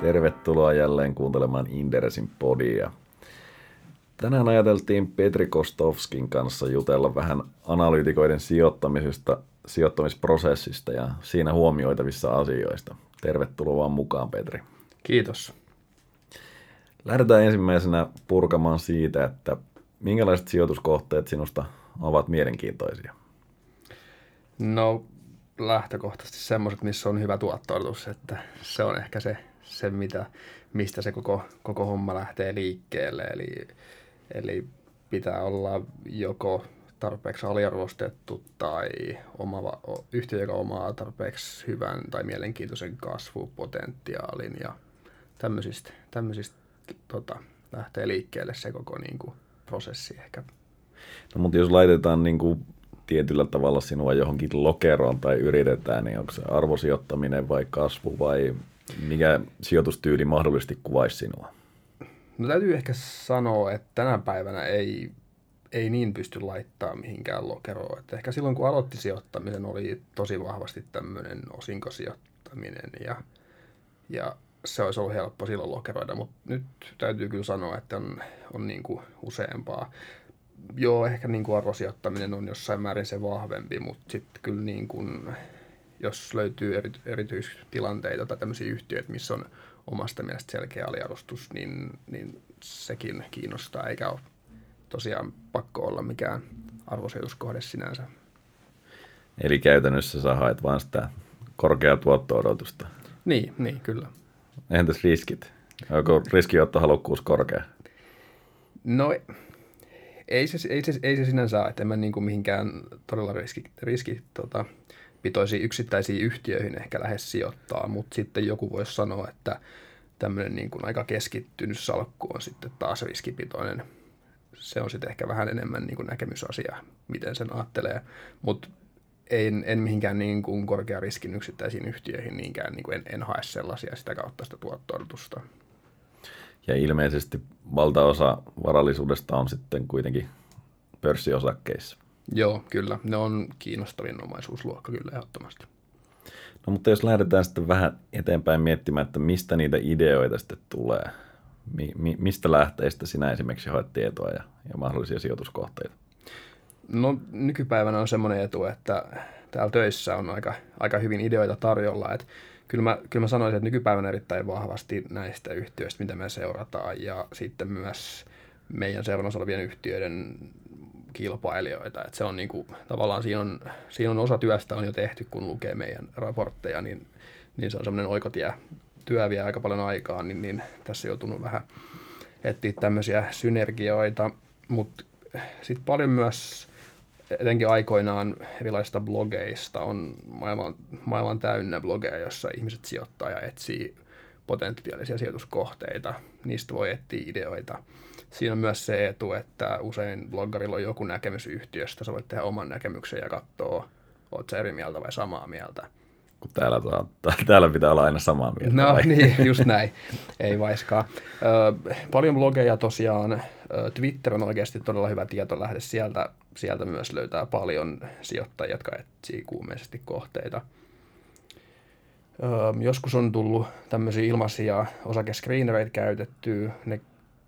Tervetuloa jälleen kuuntelemaan Inderesin podia. Tänään ajateltiin Petri Kostovskin kanssa jutella vähän analyytikoiden sijoittamisesta, sijoittamisprosessista ja siinä huomioitavissa asioista. Tervetuloa vaan mukaan, Petri. Kiitos. Lähdetään ensimmäisenä purkamaan siitä, että minkälaiset sijoituskohteet sinusta ovat mielenkiintoisia? No lähtökohtaisesti semmoiset, missä on hyvä tuottoitus, että se on ehkä se, se mitä, mistä se koko, koko homma lähtee liikkeelle. Eli, eli pitää olla joko tarpeeksi aliarvostettu tai oma, yhtiö, joka omaa tarpeeksi hyvän tai mielenkiintoisen kasvupotentiaalin ja tämmöisistä, tämmöisistä tota, lähtee liikkeelle se koko niin kuin, prosessi ehkä. No, mutta jos laitetaan niin kuin tietyllä tavalla sinua johonkin lokeroon tai yritetään, niin onko se arvosijoittaminen vai kasvu vai mikä sijoitustyyli mahdollisesti kuvaisi sinua? No täytyy ehkä sanoa, että tänä päivänä ei, ei niin pysty laittaa mihinkään lokeroon. Että ehkä silloin kun aloitti sijoittaminen oli tosi vahvasti tämmöinen osinkosijoittaminen ja, ja se olisi ollut helppo silloin lokeroida, mutta nyt täytyy kyllä sanoa, että on, on niin kuin useampaa. Joo, ehkä niin kuin arvosijoittaminen on jossain määrin se vahvempi, mutta sitten kyllä niin kuin, jos löytyy eri, erityistilanteita tai tämmöisiä yhtiöitä, missä on omasta mielestä selkeä aliarvostus, niin, niin sekin kiinnostaa, eikä ole tosiaan pakko olla mikään arvosijoituskohde sinänsä. Eli käytännössä sä haet vaan sitä korkeaa tuotto-odotusta. Niin, niin, kyllä. Entäs riskit? Onko riskiottohalukkuus korkea? No ei se, ei se, ei se sinänsä että en mä niin kuin mihinkään todella riski, riski tota, pitoisiin yksittäisiin yhtiöihin ehkä lähes sijoittaa, mutta sitten joku voisi sanoa, että tämmöinen niin kuin aika keskittynyt salkku on sitten taas riskipitoinen. Se on sitten ehkä vähän enemmän niin kuin näkemysasia, miten sen ajattelee, mutta en, en mihinkään niin kuin korkean riskin yksittäisiin yhtiöihin niinkään, niin kuin en, en hae sellaisia sitä kautta sitä tuottoa Ja ilmeisesti valtaosa varallisuudesta on sitten kuitenkin pörssiosakkeissa. Joo, kyllä. Ne on kiinnostavin omaisuusluokka kyllä ehdottomasti. No mutta jos lähdetään sitten vähän eteenpäin miettimään, että mistä niitä ideoita sitten tulee, mi- mi- mistä lähteistä sinä esimerkiksi haet tietoa ja, ja mahdollisia sijoituskohteita? No nykypäivänä on semmoinen etu, että täällä töissä on aika, aika hyvin ideoita tarjolla. Että kyllä, mä, kyllä mä sanoisin, että nykypäivänä erittäin vahvasti näistä yhtiöistä, mitä me seurataan, ja sitten myös meidän seurannassa olevien yhtiöiden kilpailijoita. Että se on niin kuin, tavallaan siinä on, siinä on osa työstä on jo tehty, kun lukee meidän raportteja, niin, niin se on semmoinen oikotie. Työ vie aika paljon aikaa, niin, niin tässä joutunut vähän etsiä tämmöisiä synergioita, mutta sitten paljon myös etenkin aikoinaan erilaisista blogeista on maailman, maailman täynnä blogeja, jossa ihmiset sijoittaa ja etsii potentiaalisia sijoituskohteita. Niistä voi etsiä ideoita. Siinä on myös se etu, että usein bloggarilla on joku näkemys yhtiöstä. Sä voit tehdä oman näkemyksen ja katsoa, oot sä eri mieltä vai samaa mieltä. Kun täällä, täällä pitää olla aina samaa mieltä. No vai? niin, just näin. Ei vaiskaan. Ö, paljon blogeja tosiaan. Twitter on oikeasti todella hyvä tietolähde. Sieltä, sieltä myös löytää paljon sijoittajia, jotka etsii kuumeisesti kohteita. Joskus on tullut tämmöisiä ilmaisia osakescreenereitä käytettyä. Ne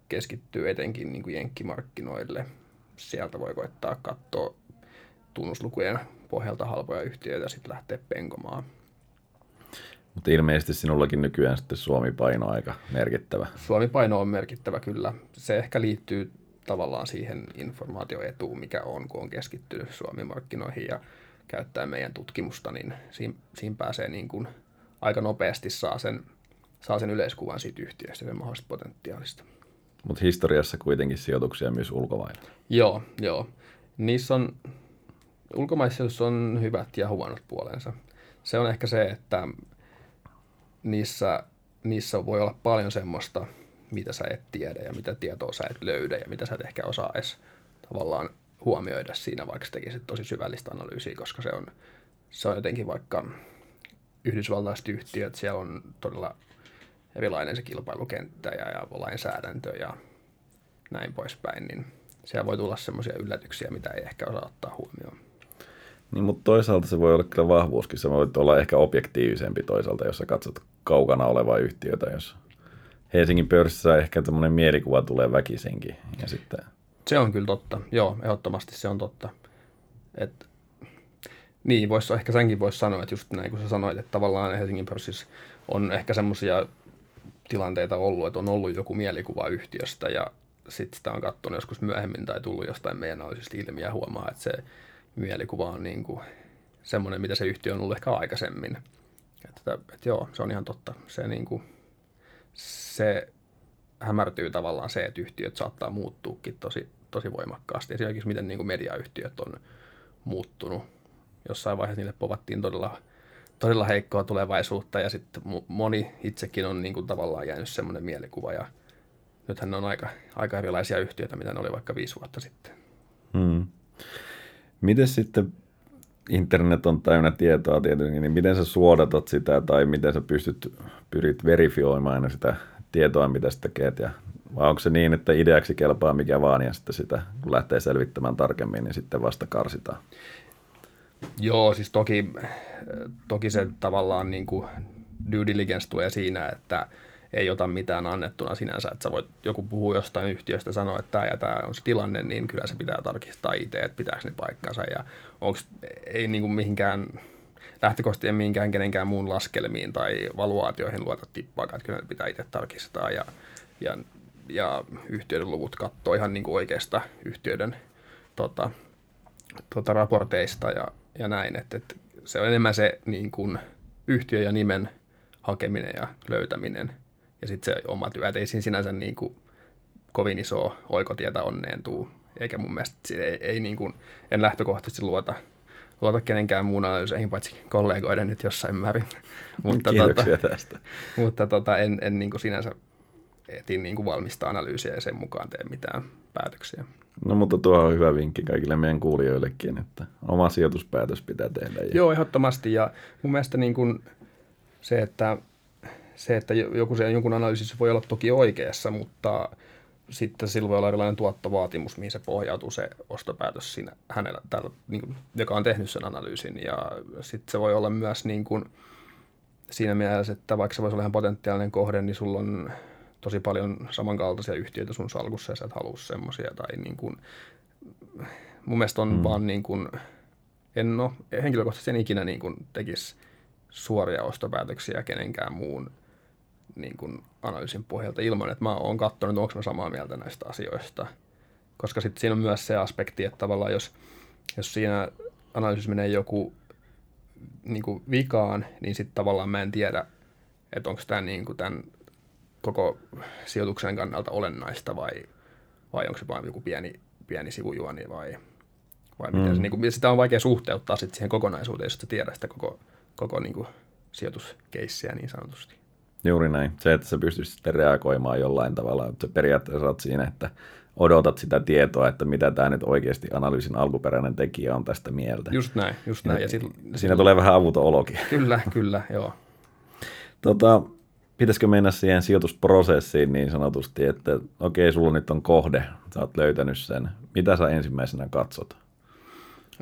keskittyy etenkin niin kuin jenkkimarkkinoille. Sieltä voi koettaa katsoa tunnuslukujen pohjalta halpoja yhtiöitä ja sitten lähteä penkomaan. Mutta ilmeisesti sinullakin nykyään sitten Suomi-paino aika merkittävä. Suomi-paino on merkittävä kyllä. Se ehkä liittyy tavallaan siihen informaatioetuun, mikä on, kun on keskittynyt Suomi-markkinoihin ja käyttää meidän tutkimusta, niin siinä, siinä pääsee niin kuin aika nopeasti saa sen, saa sen yleiskuvan siitä yhtiöstä ja mahdollisesta potentiaalista. Mutta historiassa kuitenkin sijoituksia myös ulkomailla. Joo, joo. Niissä on, ulkomaissa on hyvät ja huonot puolensa. Se on ehkä se, että niissä, niissä voi olla paljon semmoista, mitä sä et tiedä ja mitä tietoa sä et löydä ja mitä sä et ehkä osaa edes tavallaan huomioida siinä, vaikka sä tekisit tosi syvällistä analyysiä, koska se on, se on jotenkin vaikka yhdysvaltaiset yhtiöt, siellä on todella erilainen se kilpailukenttä ja, ja lainsäädäntö ja näin poispäin, niin siellä voi tulla semmoisia yllätyksiä, mitä ei ehkä osaa ottaa huomioon. Niin, mutta toisaalta se voi olla kyllä vahvuuskin. Se voi olla ehkä objektiivisempi toisaalta, jos sä katsot kaukana olevaa yhtiötä, jos Helsingin pörssissä ehkä tämmöinen mielikuva tulee väkisinkin. Ja sitten... Se on kyllä totta. Joo, ehdottomasti se on totta. Et, niin, vois, ehkä senkin voisi sanoa, että just näin kuin sä sanoit, että tavallaan Helsingin pörssissä on ehkä semmoisia tilanteita ollut, että on ollut joku mielikuva yhtiöstä ja sitten sitä on katsonut joskus myöhemmin tai tullut jostain meidän analyysistä ilmi ja huomaa, että se mielikuva on niin kuin semmoinen, mitä se yhtiö on ollut ehkä aikaisemmin. Että, että joo, se on ihan totta. Se, niin kuin, se hämärtyy tavallaan se, että yhtiöt saattaa muuttuukin tosi, tosi voimakkaasti. Esimerkiksi miten niin kuin mediayhtiöt on muuttunut. Jossain vaiheessa niille povattiin todella, todella heikkoa tulevaisuutta ja sitten moni itsekin on niin kuin tavallaan jäänyt semmoinen mielikuva ja nythän ne on aika, aika erilaisia yhtiöitä, mitä ne oli vaikka viisi vuotta sitten. Hmm. Miten sitten internet on täynnä tietoa tietenkin, niin miten sä suodatat sitä tai miten sä pystyt, pyrit verifioimaan sitä tietoa, mitä sä teet ja vai onko se niin, että ideaksi kelpaa mikä vaan ja sitten sitä, kun lähtee selvittämään tarkemmin, niin sitten vasta karsitaan? Joo, siis toki, toki se tavallaan niin kuin due diligence tulee siinä, että ei ota mitään annettuna sinänsä, että sä voit, joku puhuu jostain yhtiöstä sanoa, että tämä ja tämä on se tilanne, niin kyllä se pitää tarkistaa itse, että pitääkö ne paikkansa. Ja onko, ei niin kuin mihinkään lähtökohtaisesti en mihinkään kenenkään muun laskelmiin tai valuaatioihin luota tippaakaan, että kyllä ne pitää itse tarkistaa. Ja, ja, ja yhtiöiden luvut katsoo ihan niin kuin oikeasta yhtiöiden tota, tota raporteista ja, ja näin, että, että se on enemmän se niin kuin yhtiö ja nimen hakeminen ja löytäminen ja sitten se oma työ, ei siinä sinänsä niin kuin kovin iso oikotietä onneen tuu, eikä mun mielestä ei, ei niin kuin, en lähtökohtaisesti luota, luota kenenkään muun analyyseihin, paitsi kollegoiden nyt jossain määrin. mutta Kiitoksia tota, tästä. Mutta tota, en, en niin kuin sinänsä etin niin kuin valmista analyysiä ja sen mukaan tee mitään päätöksiä. No mutta tuo on hyvä vinkki kaikille meidän kuulijoillekin, että oma sijoituspäätös pitää tehdä. Joo, ehdottomasti. Ja mun mielestä niin kuin se, että se, että joku se, jonkun analyysi voi olla toki oikeassa, mutta sitten sillä voi olla erilainen tuottovaatimus, mihin se pohjautuu se ostopäätös siinä hänellä, täällä, niin kuin, joka on tehnyt sen analyysin. Ja sitten se voi olla myös niin kuin, siinä mielessä, että vaikka se voisi olla ihan potentiaalinen kohde, niin sulla on tosi paljon samankaltaisia yhtiöitä sun salkussa ja sä et halua semmoisia. Tai niin kuin, mun mielestä on mm. vaan niin kuin, en ole henkilökohtaisesti en ikinä niin kuin tekisi suoria ostopäätöksiä kenenkään muun niin kuin analyysin pohjalta ilman, että mä oon katsonut, onko mä samaa mieltä näistä asioista. Koska sitten siinä on myös se aspekti, että tavallaan jos, jos siinä analyysissä menee joku niin kuin vikaan, niin sitten tavallaan mä en tiedä, että onko tämä niin kuin tämän koko sijoituksen kannalta olennaista vai, vai onko se vain joku pieni, pieni sivujuoni vai, vai mm. miten se, niin kuin, sitä on vaikea suhteuttaa sit siihen kokonaisuuteen, jos tiedät sitä koko, koko niin kuin sijoituskeissiä niin sanotusti. Juuri näin. Se, että sä pystyisit sitten reagoimaan jollain tavalla. Että periaatteessa olet siinä, että odotat sitä tietoa, että mitä tämä nyt oikeasti analyysin alkuperäinen tekijä on tästä mieltä. Just näin, just näin. Ja, ja sit, siinä sit... tulee vähän avuton olokin. Kyllä, kyllä, joo. Tota, pitäisikö mennä siihen sijoitusprosessiin niin sanotusti, että okei, sulla nyt on kohde, sä oot löytänyt sen. Mitä sä ensimmäisenä katsot?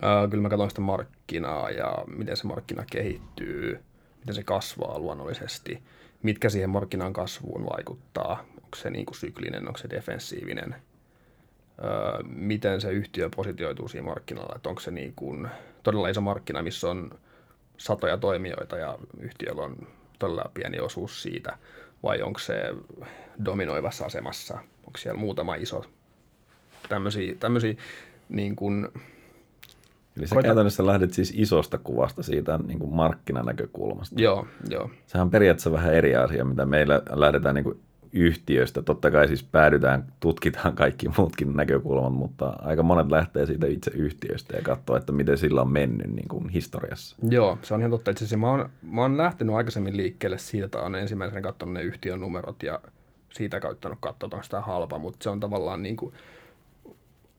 Äh, kyllä mä katson sitä markkinaa ja miten se markkina kehittyy, miten se kasvaa luonnollisesti – mitkä siihen markkinan kasvuun vaikuttaa. Onko se niin kuin syklinen, onko se defensiivinen, öö, miten se yhtiö positioituu siinä markkinalla, että onko se niin kuin todella iso markkina, missä on satoja toimijoita ja yhtiöllä on todella pieni osuus siitä, vai onko se dominoivassa asemassa, onko siellä muutama iso tämmöisiä, tämmöisiä niin kuin, Eli sä Koita... käytännössä lähdet siis isosta kuvasta siitä niin kuin markkinanäkökulmasta. Joo, joo. Sehän on periaatteessa vähän eri asia, mitä meillä lähdetään niin kuin yhtiöstä. Totta kai siis päädytään, tutkitaan kaikki muutkin näkökulmat, mutta aika monet lähtee siitä itse yhtiöstä ja katsoo, että miten sillä on mennyt niin kuin historiassa. Joo, se on ihan totta. Itse asiassa mä oon, mä oon lähtenyt aikaisemmin liikkeelle siitä, että on ensimmäisenä katsonut ne yhtiön numerot ja siitä käyttänyt katsoa, onko sitä halpa, mutta se on tavallaan niin kuin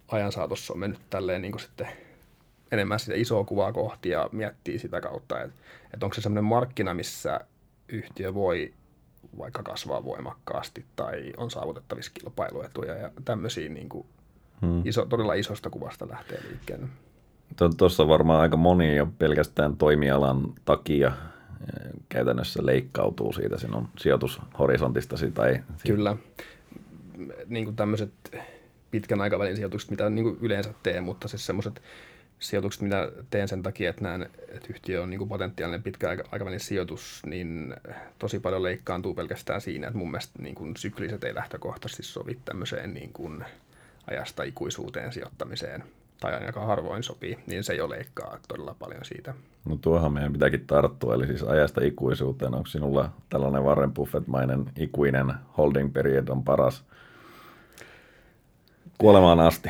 ajan saatossa on mennyt tälleen niin kuin sitten enemmän sitä isoa kuvaa kohti ja miettii sitä kautta, että, että onko se sellainen markkina, missä yhtiö voi vaikka kasvaa voimakkaasti tai on saavutettavissa kilpailuetuja ja tämmöisiä niin kuin hmm. iso, todella isosta kuvasta lähtee liikkeelle. Tuossa varmaan aika moni jo pelkästään toimialan takia eh, käytännössä leikkautuu siitä sinun sijoitushorisontistasi. Tai... Kyllä. Niin kuin tämmöiset pitkän aikavälin sijoitukset, mitä niin kuin yleensä teen, mutta siis semmoiset sijoitukset, mitä teen sen takia, että näen, että yhtiö on niin kuin potentiaalinen pitkä aikavälin sijoitus, niin tosi paljon leikkaantuu pelkästään siinä, että mun mielestä niin kuin sykliset ei lähtökohtaisesti sovi tämmöiseen niin kuin ajasta ikuisuuteen sijoittamiseen tai ainakaan harvoin sopii, niin se jo leikkaa todella paljon siitä. No tuohon meidän pitääkin tarttua, eli siis ajasta ikuisuuteen. Onko sinulla tällainen Warren Buffett-mainen ikuinen holding period on paras kuolemaan asti?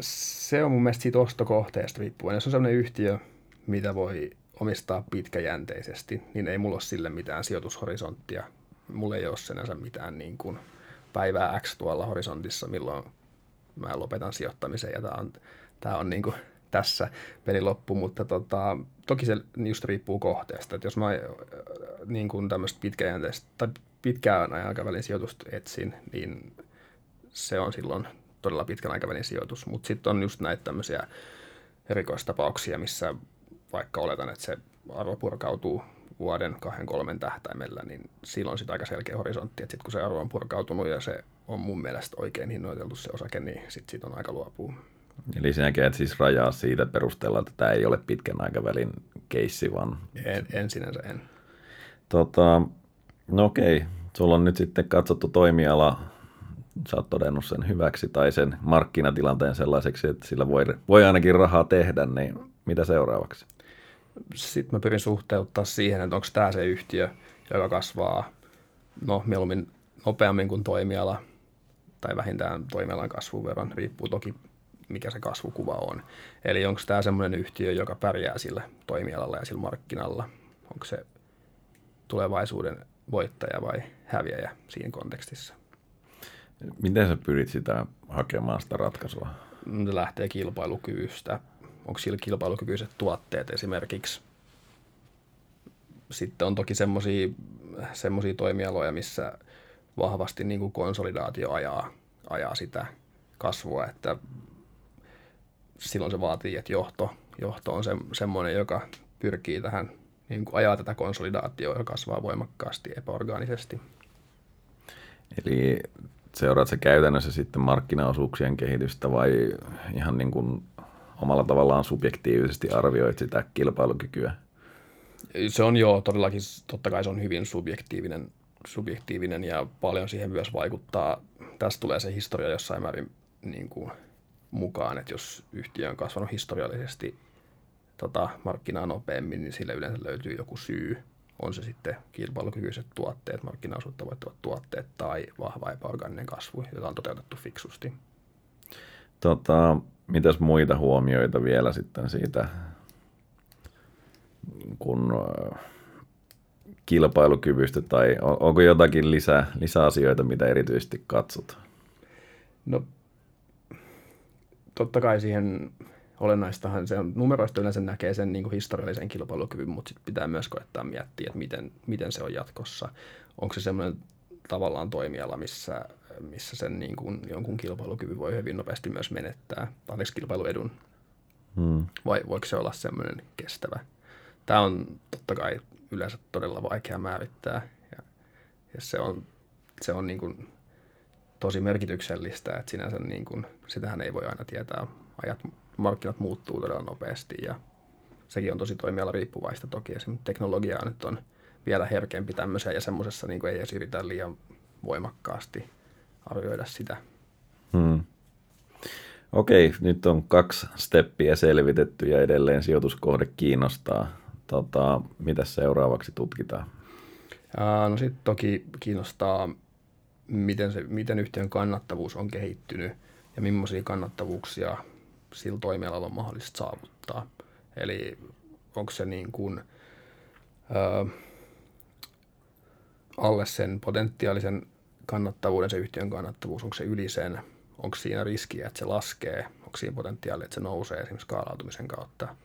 Se on mun mielestä siitä ostokohteesta riippuen. Jos on sellainen yhtiö, mitä voi omistaa pitkäjänteisesti, niin ei mulla ole sille mitään sijoitushorisonttia. Mulla ei ole sinänsä mitään niin kuin päivää X tuolla horisontissa, milloin mä lopetan sijoittamisen ja tämä on, tää on niin kuin tässä peli loppu, mutta tota, toki se just riippuu kohteesta. Et jos mä niin kuin pitkäjänteistä tai pitkään aikavälin sijoitusta etsin, niin se on silloin todella pitkän aikavälin sijoitus. Mutta sitten on just näitä tämmöisiä erikoistapauksia, missä vaikka oletan, että se arvo purkautuu vuoden, kahden, kolmen tähtäimellä, niin silloin sitten aika selkeä horisontti, että sitten kun se arvo on purkautunut ja se on mun mielestä oikein hinnoiteltu se osake, niin sitten siitä on aika luopua. Eli sinäkin et siis rajaa siitä perusteella, että tämä ei ole pitkän aikavälin keissi, vaan... En, en sinänsä en. Tota, no okei, sulla on nyt sitten katsottu toimiala, sä oot todennut sen hyväksi tai sen markkinatilanteen sellaiseksi, että sillä voi, voi ainakin rahaa tehdä, niin mitä seuraavaksi? Sitten mä pyrin suhteuttaa siihen, että onko tämä se yhtiö, joka kasvaa no, mieluummin nopeammin kuin toimiala, tai vähintään toimialan kasvun verran, riippuu toki mikä se kasvukuva on. Eli onko tämä semmoinen yhtiö, joka pärjää sillä toimialalla ja sillä markkinalla? Onko se tulevaisuuden voittaja vai häviäjä siinä kontekstissa? Miten sä pyrit sitä hakemaan sitä ratkaisua? Se lähtee kilpailukyvystä. Onko sillä kilpailukykyiset tuotteet esimerkiksi? Sitten on toki semmoisia toimialoja, missä vahvasti niin kuin konsolidaatio ajaa, ajaa sitä kasvua, että silloin se vaatii, että johto, johto on se, semmoinen, joka pyrkii tähän, niin kuin ajaa tätä konsolidaatioa ja kasvaa voimakkaasti epäorgaanisesti. Eli seuraat se käytännössä sitten markkinaosuuksien kehitystä vai ihan niin kuin omalla tavallaan subjektiivisesti arvioit sitä kilpailukykyä? Se on jo todellakin, totta kai se on hyvin subjektiivinen, subjektiivinen ja paljon siihen myös vaikuttaa. Tästä tulee se historia jossain määrin niin kuin mukaan, että jos yhtiö on kasvanut historiallisesti tota, markkinaa nopeammin, niin sille yleensä löytyy joku syy. On se sitten kilpailukykyiset tuotteet, markkinaosuutta voittavat tuotteet tai vahva epäorganinen kasvu, jota on toteutettu fiksusti. Tota, mitäs muita huomioita vielä sitten siitä, kun kilpailukyvystä tai onko jotakin lisää, lisäasioita, mitä erityisesti katsot? No totta kai siihen olennaistahan se on, numeroista yleensä näkee sen niin kuin historiallisen kilpailukyvyn, mutta sitten pitää myös koettaa miettiä, että miten, miten se on jatkossa. Onko se semmoinen tavallaan toimiala, missä, missä sen niin kuin jonkun kilpailukyvyn voi hyvin nopeasti myös menettää, anteeksi kilpailuedun, hmm. vai voiko se olla semmoinen kestävä. Tämä on totta kai yleensä todella vaikea määrittää, ja, ja se on, se on niin kuin tosi merkityksellistä, että sinänsä niin kuin, sitähän ei voi aina tietää. Ajat, markkinat muuttuu todella nopeasti ja sekin on tosi toimiala riippuvaista toki. Esimerkiksi teknologia nyt on vielä herkempi tämmöiseen ja semmoisessa niin ei edes yritä liian voimakkaasti arvioida sitä. Hmm. Okei, nyt on kaksi steppiä selvitetty ja edelleen sijoituskohde kiinnostaa. Tota, mitä seuraavaksi tutkitaan? Ää, no sitten toki kiinnostaa miten, se, miten yhtiön kannattavuus on kehittynyt ja millaisia kannattavuuksia sillä toimialalla on mahdollista saavuttaa. Eli onko se niin kuin, ö, alle sen potentiaalisen kannattavuuden, se yhtiön kannattavuus, onko se yli sen, onko siinä riskiä, että se laskee, onko siinä potentiaalia, että se nousee esimerkiksi skaalautumisen kautta,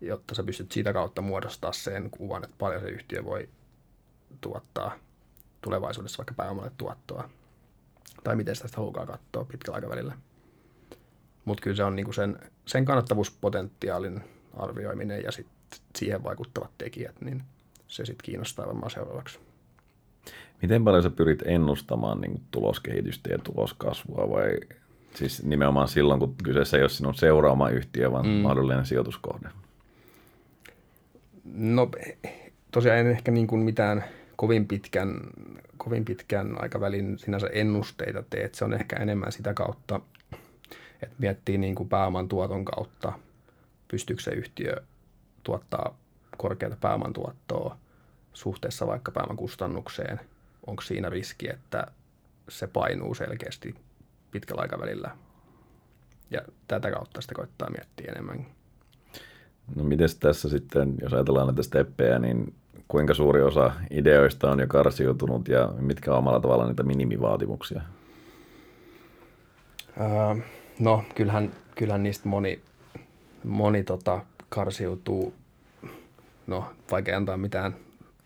jotta sä pystyt siitä kautta muodostaa sen kuvan, että paljon se yhtiö voi tuottaa – tulevaisuudessa vaikka pääomalle tuottoa. Tai miten sitä haluaa katsoa pitkällä aikavälillä. Mutta kyllä se on niin kuin sen, sen kannattavuuspotentiaalin arvioiminen ja sit siihen vaikuttavat tekijät, niin se sitten kiinnostaa varmaan seuraavaksi. Miten paljon sä pyrit ennustamaan niin tuloskehitystä ja tuloskasvua vai siis nimenomaan silloin, kun kyseessä ei ole sinun seuraama yhtiö, vaan mm. mahdollinen sijoituskohde? No tosiaan en ehkä niin kuin mitään kovin pitkän, kovin pitkän aikavälin sinänsä ennusteita tee, että se on ehkä enemmän sitä kautta, että miettii niin kuin pääoman tuoton kautta, pystyykö se yhtiö tuottaa korkeata pääoman tuottoa suhteessa vaikka pääoman kustannukseen, onko siinä riski, että se painuu selkeästi pitkällä aikavälillä. Ja tätä kautta sitä koittaa miettiä enemmän. No miten tässä sitten, jos ajatellaan näitä steppejä, niin kuinka suuri osa ideoista on jo karsiutunut ja mitkä on omalla tavalla niitä minimivaatimuksia? Öö, no kyllähän, kyllähän niistä moni, moni tota, karsiutuu. No vaikea antaa mitään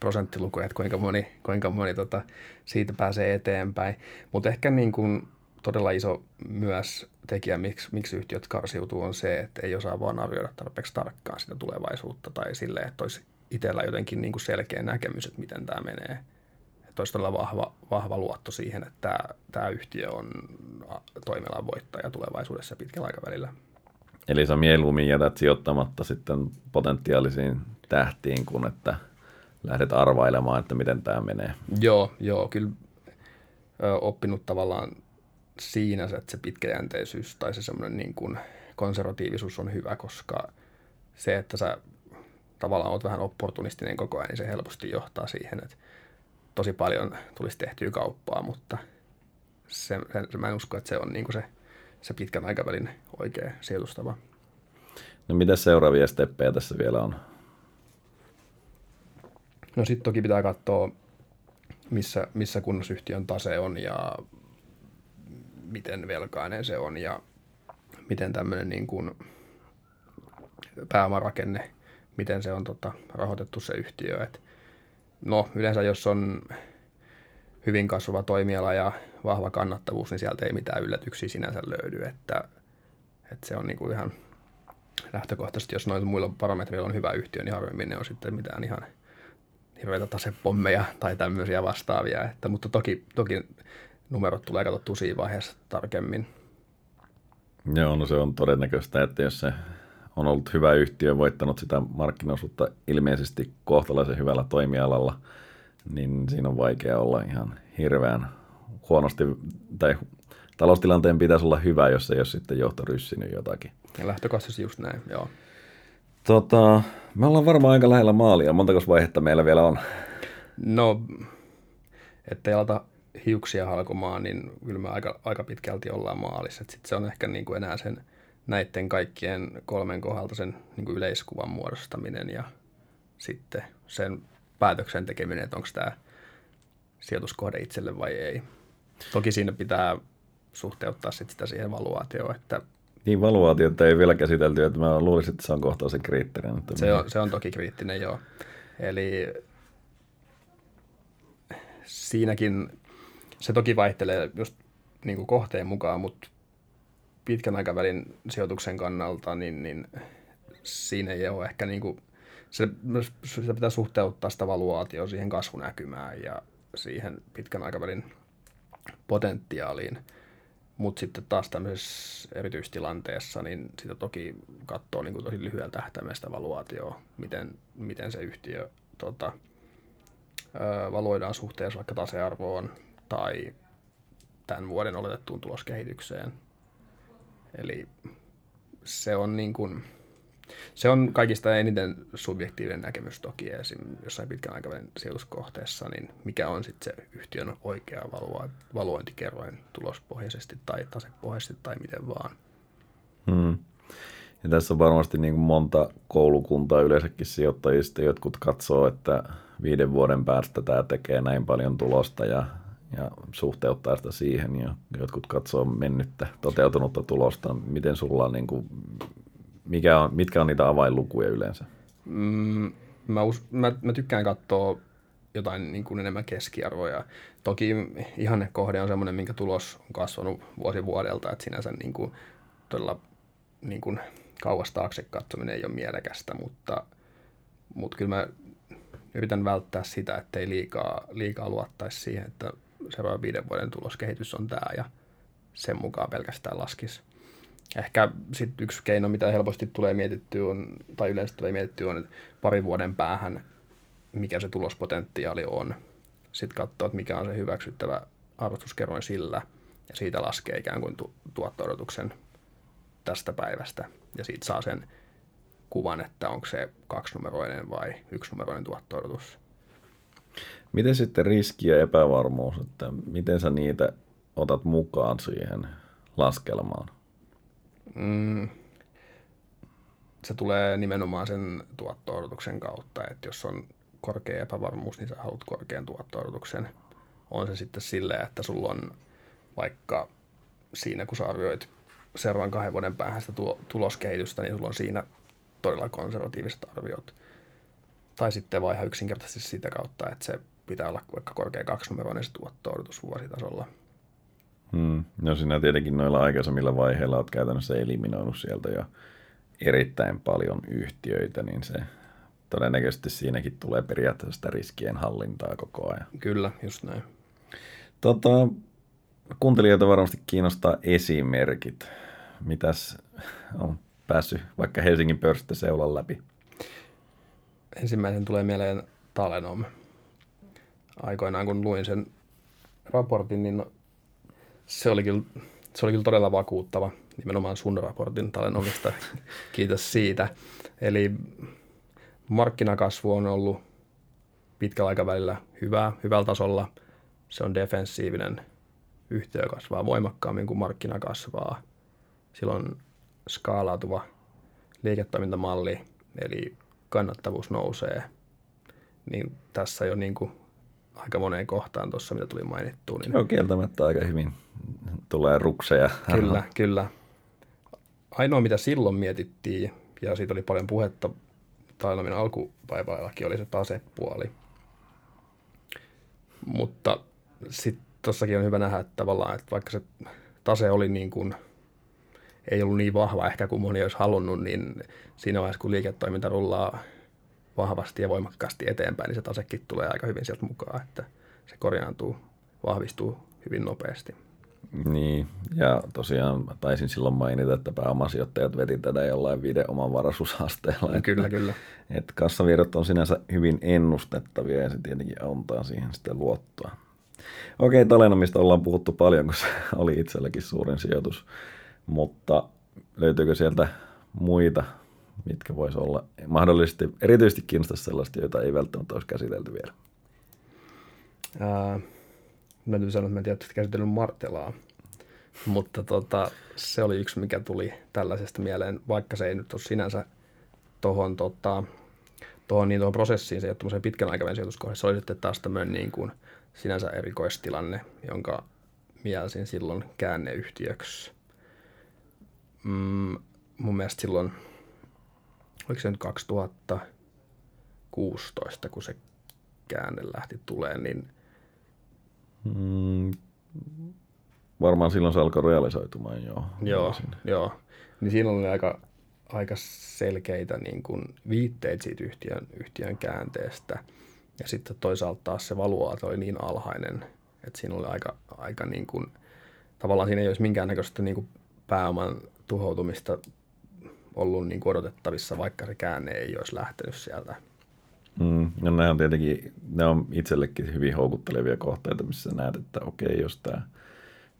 prosenttilukuja, että kuinka moni, kuinka moni tota, siitä pääsee eteenpäin. Mutta ehkä niin kuin todella iso myös tekijä, miksi, miksi yhtiöt karsiutuu, on se, että ei osaa vaan arvioida tarpeeksi tarkkaan sitä tulevaisuutta tai silleen, että olisi itsellä jotenkin niin kuin selkeä näkemys, että miten tämä menee. Että olisi todella vahva, vahva luotto siihen, että tämä, tämä yhtiö on toimialan voittaja tulevaisuudessa pitkällä aikavälillä. Eli sä mieluummin jätät sijoittamatta sitten potentiaalisiin tähtiin, kun että lähdet arvailemaan, että miten tämä menee. Joo, joo, kyllä ö, oppinut tavallaan siinä, että se pitkäjänteisyys tai se semmoinen niin kuin konservatiivisuus on hyvä, koska se, että sä tavallaan oot vähän opportunistinen koko ajan, niin se helposti johtaa siihen, että tosi paljon tulisi tehtyä kauppaa, mutta se, se, mä en usko, että se on niin se, se pitkän aikavälin oikea sijoitustava. No mitä seuraavia steppejä tässä vielä on? No sitten toki pitää katsoa, missä, missä kunnossa yhtiön tase on ja miten velkainen se on ja miten tämmöinen niin kuin pääomarakenne, miten se on tota, rahoitettu se yhtiö. Et no yleensä jos on hyvin kasvava toimiala ja vahva kannattavuus, niin sieltä ei mitään yllätyksiä sinänsä löydy, että, että se on niin kuin ihan lähtökohtaisesti, jos noilla muilla parametreilla on hyvä yhtiö, niin harvemmin ne on sitten mitään ihan hirveitä tasepommeja tai tämmöisiä vastaavia, että, mutta toki, toki numerot tulee katsottua siinä vaiheessa tarkemmin. Joo, no se on todennäköistä, että jos se on ollut hyvä yhtiö, voittanut sitä markkinaosuutta ilmeisesti kohtalaisen hyvällä toimialalla, niin siinä on vaikea olla ihan hirveän huonosti, tai taloustilanteen pitäisi olla hyvä, jos ei ole sitten johto ryssinyt jotakin. Ja lähtökohtaisesti just näin, joo. Tota, me ollaan varmaan aika lähellä maalia. Montako vaihetta meillä vielä on? No, ettei alata hiuksia halkomaan, niin kyllä me aika, aika pitkälti ollaan maalissa. Sitten se on ehkä niin kuin enää sen näiden kaikkien kolmen kohdalta sen niin kuin yleiskuvan muodostaminen ja sitten sen päätöksen tekeminen, että onko tämä sijoituskohde itselle vai ei. Toki siinä pitää suhteuttaa sit sitä siihen valuaatioon, että niin valuaatiota ei vielä käsitelty, että mä luulisin, että se on kohtaisen kriittinen. Että se, on, se on toki kriittinen, joo. Eli siinäkin se toki vaihtelee just niin kuin kohteen mukaan, mutta pitkän aikavälin sijoituksen kannalta, niin, niin siinä ei ole ehkä niin kuin, se, se pitää suhteuttaa sitä valuaatioa siihen kasvunäkymään ja siihen pitkän aikavälin potentiaaliin. Mutta sitten taas tämmöisessä erityistilanteessa, niin sitä toki katsoo niin kuin tosi lyhyellä tähtäimellä valuaatioa, miten, miten se yhtiö tota, valuoidaan suhteessa vaikka tasearvoon tai tämän vuoden oletettuun tuloskehitykseen. Eli se on niin kuin, se on kaikista eniten subjektiivinen näkemys toki esim. jossain pitkän aikavälin sijoituskohteessa, niin mikä on sitten se yhtiön oikea valuointikerroin tulospohjaisesti tai tasepohjaisesti tai miten vaan. Hmm. Ja tässä on varmasti niin kuin monta koulukuntaa yleensäkin sijoittajista, jotkut katsoo, että viiden vuoden päästä tämä tekee näin paljon tulosta ja, ja suhteuttaa sitä siihen ja jotkut katsoo mennyttä toteutunutta tulosta. Miten sulla on niin kuin, mikä on, mitkä on niitä avainlukuja yleensä? Mm, mä, us, mä, mä tykkään katsoa jotain niin kuin enemmän keskiarvoja. Toki ihanne kohde on semmoinen, minkä tulos on kasvanut vuosi vuodelta, että sinänsä niin kuin todella niin kuin kauas taakse katsominen ei ole mielekästä, mutta, mutta kyllä mä yritän välttää sitä, että ei liikaa, liikaa luottaisi siihen, että seuraavan viiden vuoden tuloskehitys on tämä ja sen mukaan pelkästään laskisi. Ehkä sitten yksi keino, mitä helposti tulee mietittyä, on, tai yleensä tulee mietittyä, on, että parin vuoden päähän, mikä se tulospotentiaali on. Sitten katsoa, että mikä on se hyväksyttävä arvostuskerroin sillä, ja siitä laskee ikään kuin tu- tuotto tästä päivästä. Ja siitä saa sen kuvan, että onko se kaksinumeroinen vai yksinumeroinen tuotto Miten sitten riski ja epävarmuus, että miten sä niitä otat mukaan siihen laskelmaan? Mm, se tulee nimenomaan sen tuotto kautta, että jos on korkea epävarmuus, niin sä haluat korkean tuotto On se sitten silleen, että sulla on vaikka siinä, kun sä arvioit seuraavan kahden vuoden päähän sitä tuloskehitystä, niin sulla on siinä todella konservatiiviset arviot. Tai sitten vaan ihan yksinkertaisesti sitä kautta, että se pitää olla vaikka korkea kaksinumeroinen se tuotto-odotus vuositasolla. Hmm. No sinä tietenkin noilla aikaisemmilla vaiheilla olet käytännössä eliminoinut sieltä jo erittäin paljon yhtiöitä, niin se todennäköisesti siinäkin tulee periaatteessa sitä riskien hallintaa koko ajan. Kyllä, just näin. Tota, kuuntelijoita varmasti kiinnostaa esimerkit. Mitäs on päässyt vaikka Helsingin pörssistä seulan läpi? Ensimmäisen tulee mieleen Talenom. Aikoinaan kun luin sen raportin, niin se oli kyllä, se oli kyllä todella vakuuttava, nimenomaan sun raportin Talenomista. Kiitos siitä. Eli markkinakasvu on ollut pitkällä aikavälillä hyvää, hyvällä tasolla. Se on defensiivinen. Yhtiö kasvaa voimakkaammin kuin markkina kasvaa. Silloin skaalautuva liiketoimintamalli, eli kannattavuus nousee. Niin tässä jo niin kuin aika moneen kohtaan tuossa, mitä tuli mainittua. Niin... Joo, kieltämättä aika hyvin tulee rukseja. Kyllä, kyllä. Ainoa, mitä silloin mietittiin, ja siitä oli paljon puhetta Tailamin alkupäivälläkin, oli se tasepuoli. Mutta sitten tuossakin on hyvä nähdä, että tavallaan, että vaikka se tase oli niin kuin, ei ollut niin vahva ehkä kuin moni olisi halunnut, niin siinä vaiheessa, kun liiketoiminta rullaa vahvasti ja voimakkaasti eteenpäin, niin se tasekin tulee aika hyvin sieltä mukaan, että se korjaantuu, vahvistuu hyvin nopeasti. Niin, ja tosiaan taisin silloin mainita, että pääomasijoittajat veti tätä jollain viiden oman varaisuusasteella. Kyllä, että, kyllä. Että kassavirrat on sinänsä hyvin ennustettavia ja se tietenkin antaa siihen sitten luottoa. Okei, Talenomista ollaan puhuttu paljon, kun se oli itselläkin suurin sijoitus, mutta löytyykö sieltä muita mitkä voisi olla mahdollisesti, erityisesti kiinnostaa sellaista, joita ei välttämättä olisi käsitelty vielä? Ää, mä täytyy sanoa, että mä en että käsitellyt Martelaa, mutta tota, se oli yksi, mikä tuli tällaisesta mieleen, vaikka se ei nyt ole sinänsä tuohon tota, tohon, niin tuohon prosessiin, se ei ole pitkän aikavälin sijoituskohdassa, se oli sitten taas tämmöinen niin kuin sinänsä erikoistilanne, jonka mielsin silloin käänneyhtiöksi. Mm, mun mielestä silloin oliko se nyt 2016, kun se käänne lähti tulee, niin... Mm, varmaan silloin se alkoi realisoitumaan, joo. Joo, joo. Niin siinä oli aika, aika selkeitä niin kuin viitteitä siitä yhtiön, yhtiön käänteestä. Ja sitten toisaalta taas se valuaatio oli niin alhainen, että siinä oli aika, aika niin kuin, tavallaan siinä ei olisi minkäännäköistä niin kuin pääoman tuhoutumista ollut niin odotettavissa, vaikka se käänne ei olisi lähtenyt sieltä. Mm, no nämä on tietenkin, ne on itsellekin hyvin houkuttelevia kohteita, missä näet, että okei, jos tämä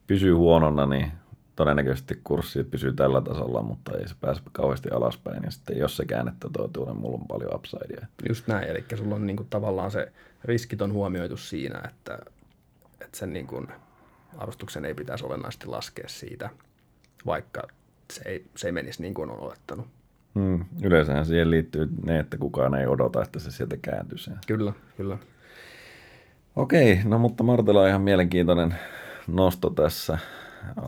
pysyy huonona, niin todennäköisesti kurssi pysyy tällä tasolla, mutta ei se pääse kauheasti alaspäin. Ja sitten jos se käännettä toteutuu, niin mulla on paljon upsidea. Just näin, eli sulla on niin kuin tavallaan se riskit on huomioitu siinä, että, että sen niin kuin arvostuksen ei pitäisi olennaisesti laskea siitä, vaikka se ei, se ei menisi niin kuin on olettanut. Hmm. Yleensähän siihen liittyy ne, että kukaan ei odota, että se sieltä kääntyisi. Kyllä, kyllä. Okei, no mutta Martela on ihan mielenkiintoinen nosto tässä.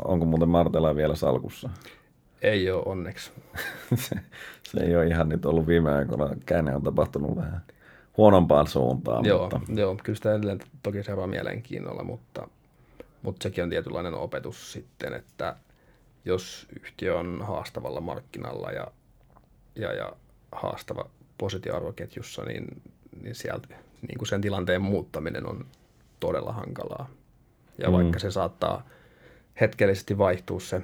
Onko muuten Martela vielä salkussa? Ei ole onneksi. se, se ei ole ihan nyt ollut viime aikoina. Käänne on tapahtunut vähän huonompaan suuntaan. Joo, mutta... joo kyllä sitä edelleen toki seuraa mielenkiinnolla, mutta, mutta sekin on tietynlainen opetus sitten, että jos yhtiö on haastavalla markkinalla ja, ja, ja haastava positioarvoketjussa, niin, niin sieltä niin kuin sen tilanteen muuttaminen on todella hankalaa. Ja mm. vaikka se saattaa hetkellisesti vaihtua se,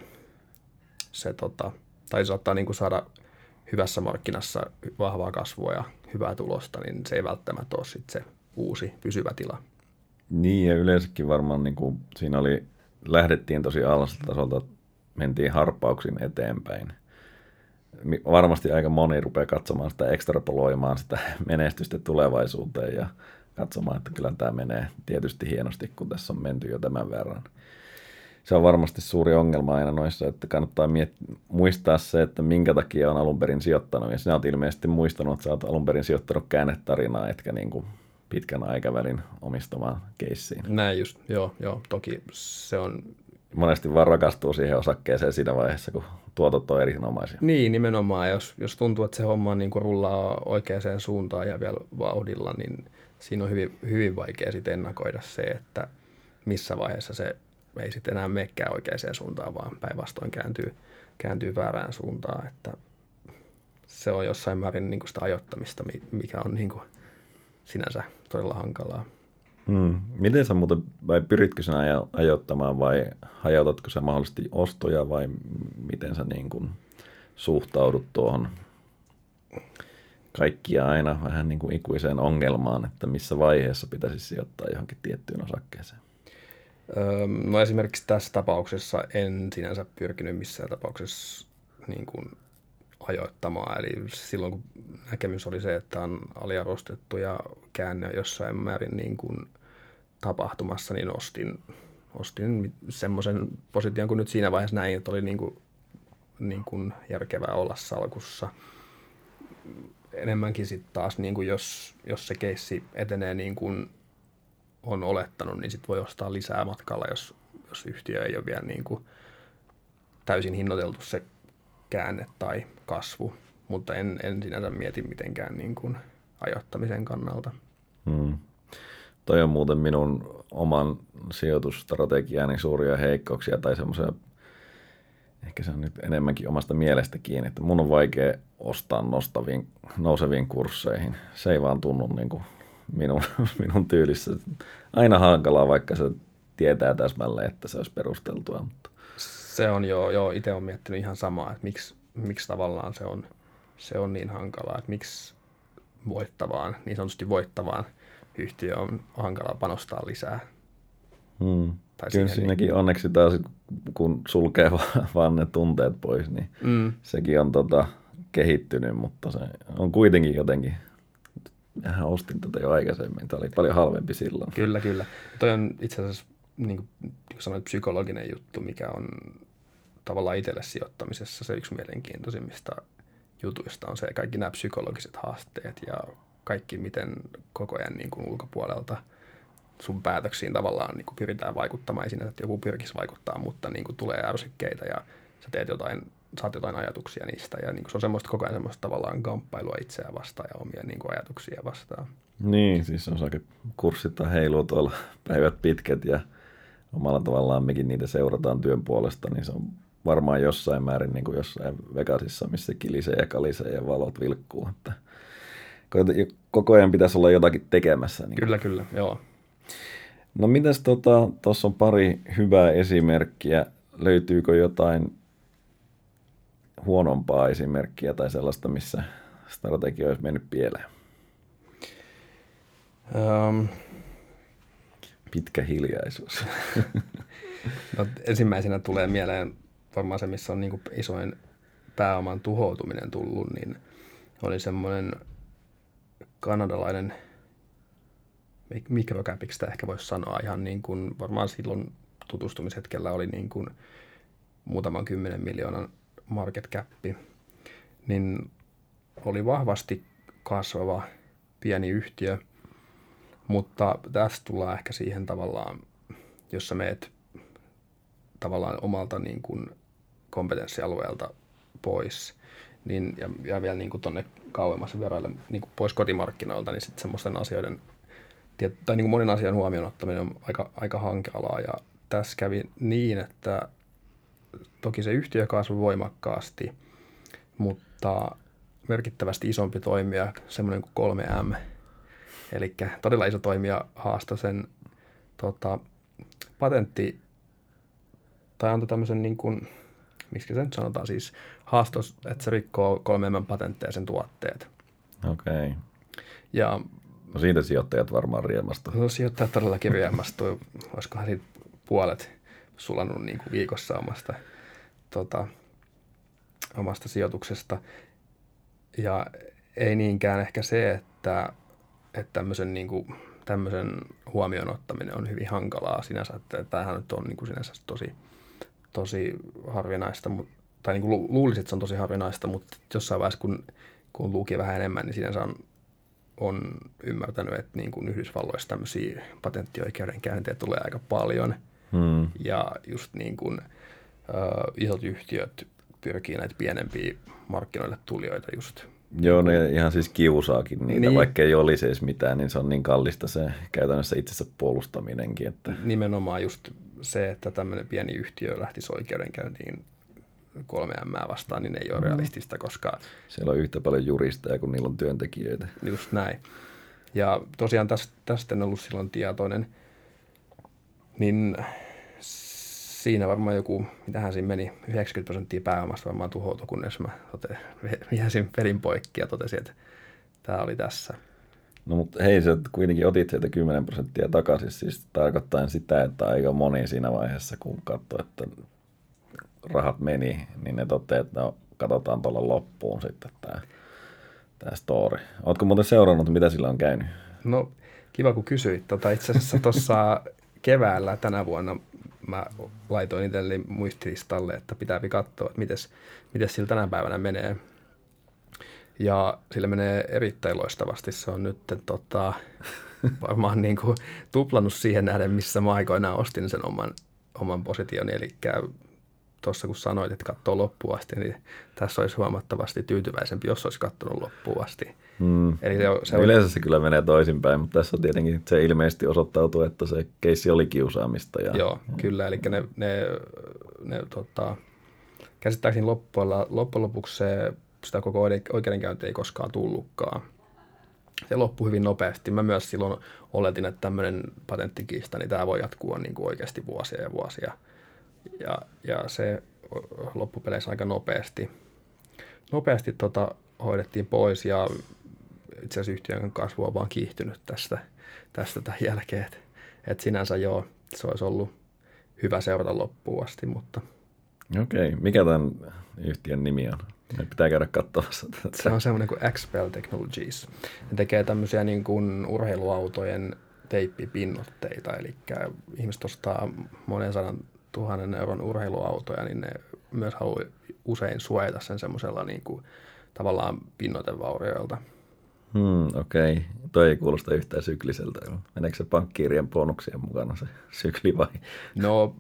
se tota, tai saattaa niin kuin saada hyvässä markkinassa vahvaa kasvua ja hyvää tulosta, niin se ei välttämättä ole sit se uusi pysyvä tila. Niin ja yleensäkin varmaan niin kuin siinä oli, lähdettiin tosi alaselta tasolta, mentiin harppauksin eteenpäin. Varmasti aika moni rupeaa katsomaan sitä, ekstrapoloimaan sitä menestystä tulevaisuuteen ja katsomaan, että kyllä tämä menee tietysti hienosti, kun tässä on menty jo tämän verran. Se on varmasti suuri ongelma aina noissa, että kannattaa miet- muistaa se, että minkä takia on alun perin sijoittanut. Ja sinä olet ilmeisesti muistanut, että sinä olet alun perin sijoittanut käännetarinaa, etkä niin kuin pitkän aikavälin omistamaan keissiin. Näin just, joo, joo. Toki se on... Monesti vaan rakastuu siihen osakkeeseen siinä vaiheessa, kun tuotot on erinomaisia. Niin, nimenomaan. Jos, jos tuntuu, että se homma niin kuin rullaa oikeaan suuntaan ja vielä vauhdilla, niin siinä on hyvin, hyvin vaikea sitten ennakoida se, että missä vaiheessa se ei sitten enää menekään oikeaan suuntaan, vaan päinvastoin kääntyy, kääntyy väärään suuntaan. Että se on jossain määrin niin kuin sitä ajoittamista, mikä on niin kuin sinänsä todella hankalaa. Hmm. Miten sä muuten, vai pyritkö sinä ajoittamaan vai hajautatko sä mahdollisesti ostoja vai miten sä niin kuin suhtaudut tuohon kaikkia aina vähän niin kuin ikuiseen ongelmaan, että missä vaiheessa pitäisi sijoittaa johonkin tiettyyn osakkeeseen? no esimerkiksi tässä tapauksessa en sinänsä pyrkinyt missään tapauksessa niin kuin ajoittamaan. Eli silloin kun näkemys oli se, että on aliarvostettu ja käänne jossain määrin niin kuin tapahtumassa, niin ostin, ostin semmoisen position kuin nyt siinä vaiheessa näin, että oli niin kuin, niin kuin järkevää olla salkussa. Enemmänkin sitten taas, niin kuin jos, jos se keissi etenee niin kuin on olettanut, niin sitten voi ostaa lisää matkalla, jos, jos yhtiö ei ole vielä niin kuin täysin hinnoiteltu se käänne tai kasvu, mutta en, en sinänsä mieti mitenkään niin kuin ajoittamisen kannalta. Hmm. Toi on muuten minun oman sijoitusstrategiani suuria heikkouksia tai semmoisia, ehkä se on nyt enemmänkin omasta mielestä kiinni, että mun on vaikea ostaa nostaviin, nouseviin kursseihin. Se ei vaan tunnu niin kuin minun, minun tyylissä. Aina hankalaa, vaikka se tietää täsmälleen, että se olisi perusteltua. Mutta. Se on jo, jo itse olen miettinyt ihan samaa, että miksi, miksi tavallaan se on, se on niin hankalaa, että miksi voittavaan, niin sanotusti voittavaan yhtiö on hankalaa panostaa lisää. Hmm. Tai Kyllä siinäkin niin... onneksi taas, kun sulkee vaan ne tunteet pois, niin mm. sekin on tota, kehittynyt, mutta se on kuitenkin jotenkin Mähän ostin tätä jo aikaisemmin. Tämä oli paljon halvempi silloin. Kyllä, kyllä. Toi on itse asiassa, niin kuin sanoit, psykologinen juttu, mikä on tavallaan itselle sijoittamisessa se yksi mielenkiintoisimmista jutuista on se kaikki nämä psykologiset haasteet ja kaikki, miten koko ajan niin kuin ulkopuolelta sun päätöksiin tavallaan niin kuin pyritään vaikuttamaan. Siinä, että joku pyrkisi vaikuttaa, mutta niin kuin tulee ärsykkeitä ja sä teet jotain saat jotain ajatuksia niistä. Ja niin kuin se on semmoista koko ajan semmoista tavallaan kamppailua itseään vastaan ja omia niin kuin ajatuksia vastaan. Niin, siis on heilua tuolla päivät pitkät ja omalla tavallaan mekin niitä seurataan työn puolesta, niin se on varmaan jossain määrin niin kuin jossain Vegasissa, missä kilisee ja kalisee ja valot vilkkuu. Että koko ajan pitäisi olla jotakin tekemässä. Niin. Kyllä, kyllä, joo. No mitäs tuossa tota, on pari hyvää esimerkkiä. Löytyykö jotain huonompaa esimerkkiä tai sellaista, missä strategia olisi mennyt pieleen? Um, Pitkä hiljaisuus. no, ensimmäisenä tulee mieleen varmaan se, missä on niin isoin pääoman tuhoutuminen tullut, niin oli semmoinen kanadalainen mikrocapiksi sitä ehkä voisi sanoa ihan niin kuin varmaan silloin tutustumishetkellä oli niin kuin muutaman kymmenen miljoonan market cap, niin oli vahvasti kasvava pieni yhtiö, mutta tästä tullaan ehkä siihen tavallaan, jos sä meet tavallaan omalta niin kuin kompetenssialueelta pois, niin, ja, ja vielä niin kuin tonne kauemmas veroille niin pois kotimarkkinoilta, niin sitten semmoisten asioiden, tai niin kuin monen asian huomioon ottaminen on aika, aika hankalaa, ja tässä kävi niin, että toki se yhtiö kasvoi voimakkaasti, mutta merkittävästi isompi toimija, semmoinen kuin 3M, eli todella iso toimija haastoi sen tota, patentti, tai antoi tämmöisen niin kuin, miksi se nyt sanotaan siis, haastos, että se rikkoo 3M patentteja sen tuotteet. Okei. Okay. Ja No siitä sijoittajat varmaan riemastuivat. No sijoittajat todellakin riemastui. Olisikohan siitä puolet sulanut niin kuin viikossa omasta, tota, omasta sijoituksesta. Ja ei niinkään ehkä se, että, että tämmöisen, niin kuin, tämmöisen huomioon ottaminen on hyvin hankalaa sinänsä. Että tämähän nyt on niin kuin sinänsä tosi, tosi harvinaista, tai niin kuin luulisin, että se on tosi harvinaista, mutta jossain vaiheessa, kun, kun luki vähän enemmän, niin sinänsä on on ymmärtänyt, että niin kuin Yhdysvalloissa tämmöisiä patenttioikeudenkäyntejä tulee aika paljon. Hmm. Ja just niin kuin, uh, isot yhtiöt pyrkii näitä pienempiä markkinoille tulijoita just. Joo, ne ihan siis kiusaakin niitä, niin. vaikka ei olisi edes mitään, niin se on niin kallista se käytännössä itsensä puolustaminenkin. Että... Nimenomaan just se, että tämmöinen pieni yhtiö lähtisi oikeudenkäyntiin 3M vastaan, niin ei ole mm. realistista, koska... Siellä on yhtä paljon juristeja kuin niillä on työntekijöitä. Just näin. Ja tosiaan tästä, tästä en ollut silloin tietoinen, niin siinä varmaan joku, mitähän siinä meni, 90 prosenttia pääomasta varmaan tuhoutui, kunnes mä tote, vihäsin pelin poikki ja totesin, että tämä oli tässä. No mutta hei, sä kuitenkin otit sieltä 10 prosenttia takaisin, siis tarkoittaa sitä, että aika moni siinä vaiheessa, kun katsoi, että rahat meni, niin ne toteaa, että no, katsotaan tuolla loppuun sitten tämä, tämä story. Oletko muuten seurannut, mitä sillä on käynyt? No kiva kun kysyit. Tota, itse asiassa tuossa keväällä tänä vuonna mä laitoin itselleni muistilistalle, että pitää katsoa, että miten sillä tänä päivänä menee. Ja sillä menee erittäin loistavasti. Se on nyt tota, varmaan niin kuin tuplannut siihen nähden, missä mä aikoinaan ostin sen oman, oman position. Eli tuossa kun sanoit, että katsoo loppuun asti, niin tässä olisi huomattavasti tyytyväisempi, jos olisi katsonut loppuun asti. Mm. Eli se, se Yleensä se kyllä menee toisinpäin, mutta tässä on tietenkin se ilmeisesti osoittautuu, että se keissi oli kiusaamista. Ja... Joo, kyllä. Eli ne, ne, ne tota, käsittääkseni loppujen lopuksi se, sitä koko oikeudenkäynti ei koskaan tullutkaan. Se loppui hyvin nopeasti. Mä myös silloin oletin, että tämmöinen patenttikiista, niin tämä voi jatkua niin kuin oikeasti vuosia ja vuosia – ja, ja se loppupeleissä aika nopeasti, nopeasti tota, hoidettiin pois ja itse asiassa yhtiön kasvu on vaan kiihtynyt tästä, tästä tämän jälkeen. Et, et sinänsä joo, se olisi ollut hyvä seurata loppuun asti, mutta... Okei, mikä tämän yhtiön nimi on? Me pitää käydä katsomassa. Se on semmoinen kuin Xpel Technologies. Ne tekee tämmöisiä niin kuin urheiluautojen teippipinnotteita, eli ihmiset ostaa monen sadan tuhannen euron urheiluautoja, niin ne myös haluaa usein suojata sen semmoisella niin kuin, tavallaan pinnoitevaurioilta. Hmm, okei. Okay. Toi ei kuulosta yhtään sykliseltä. Meneekö se pankkiirien bonuksien mukana se sykli vai? No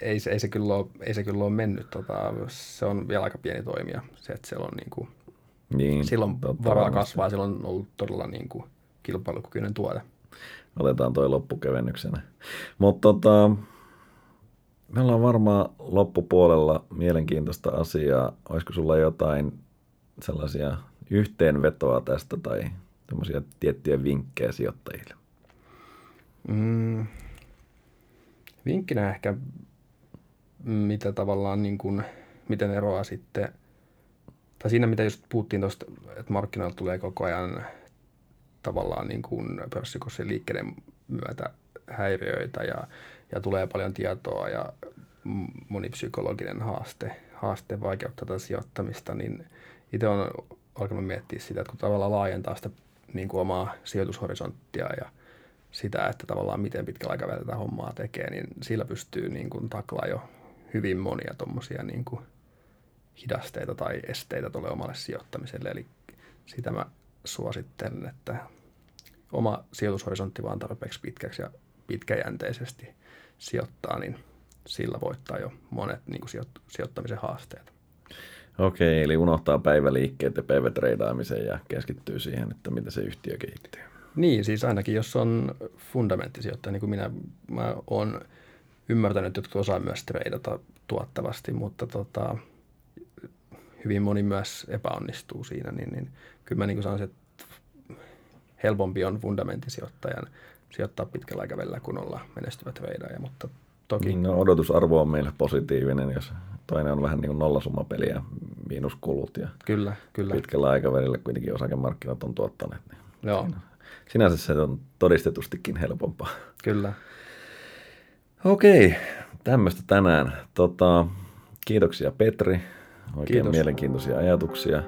ei, ei, se, kyllä ole, ei se kyllä ole mennyt. Tota, se on vielä aika pieni toimija. Se, että siellä on niin kuin, niin, silloin varaa kasvaa, silloin on ollut todella niin kuin, kilpailukykyinen tuote. Otetaan toi loppukevennyksenä. Mutta tota, me ollaan varmaan loppupuolella mielenkiintoista asiaa. Olisiko sulla jotain sellaisia yhteenvetoa tästä tai tämmöisiä tiettyjä vinkkejä sijoittajille? Mm, vinkkinä ehkä, mitä tavallaan niin kuin, miten eroaa sitten, tai siinä mitä just puhuttiin tuosta, että markkinoilla tulee koko ajan tavallaan niin kuin pörssikurssin liikkeiden myötä häiriöitä ja ja tulee paljon tietoa ja monipsykologinen haaste, haaste vaikeuttaa tätä sijoittamista, niin itse on alkanut miettiä sitä, että kun tavallaan laajentaa sitä niin kuin omaa sijoitushorisonttia ja sitä, että tavallaan miten pitkällä aikavälillä tätä hommaa tekee, niin sillä pystyy niin kuin taklaa jo hyvin monia tuommoisia niin kuin hidasteita tai esteitä tuolle omalle sijoittamiselle. Eli sitä mä suosittelen, että oma sijoitushorisontti vaan tarpeeksi pitkäksi ja pitkäjänteisesti sijoittaa, niin sillä voittaa jo monet niin kuin sijoittamisen haasteet. Okei, eli unohtaa päiväliikkeet ja päivätreidaamisen ja keskittyy siihen, että miten se yhtiö kehittyy. Niin, siis ainakin jos on fundamenttisijoittaja, niin kuin minä, mä olen ymmärtänyt, että jotkut osaa myös treidata tuottavasti, mutta tota, hyvin moni myös epäonnistuu siinä, niin, niin kyllä mä niin sanoisin, että helpompi on fundamentisijoittajan sijoittaa pitkällä aikavälillä kuin olla menestyvä treidaaja, mutta toki... No, odotusarvo on meille positiivinen, jos toinen on vähän niin kuin nollasummapeliä, miinuskulut ja kyllä, kyllä. pitkällä aikavälillä kuitenkin osakemarkkinat on tuottaneet. Niin Joo. Sinänsä se on todistetustikin helpompaa. Kyllä. Okei, tämmöistä tänään. Tota, kiitoksia Petri, oikein Kiitos. mielenkiintoisia ajatuksia.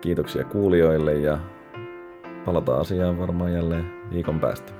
Kiitoksia kuulijoille ja palataan asiaan varmaan jälleen viikon päästä.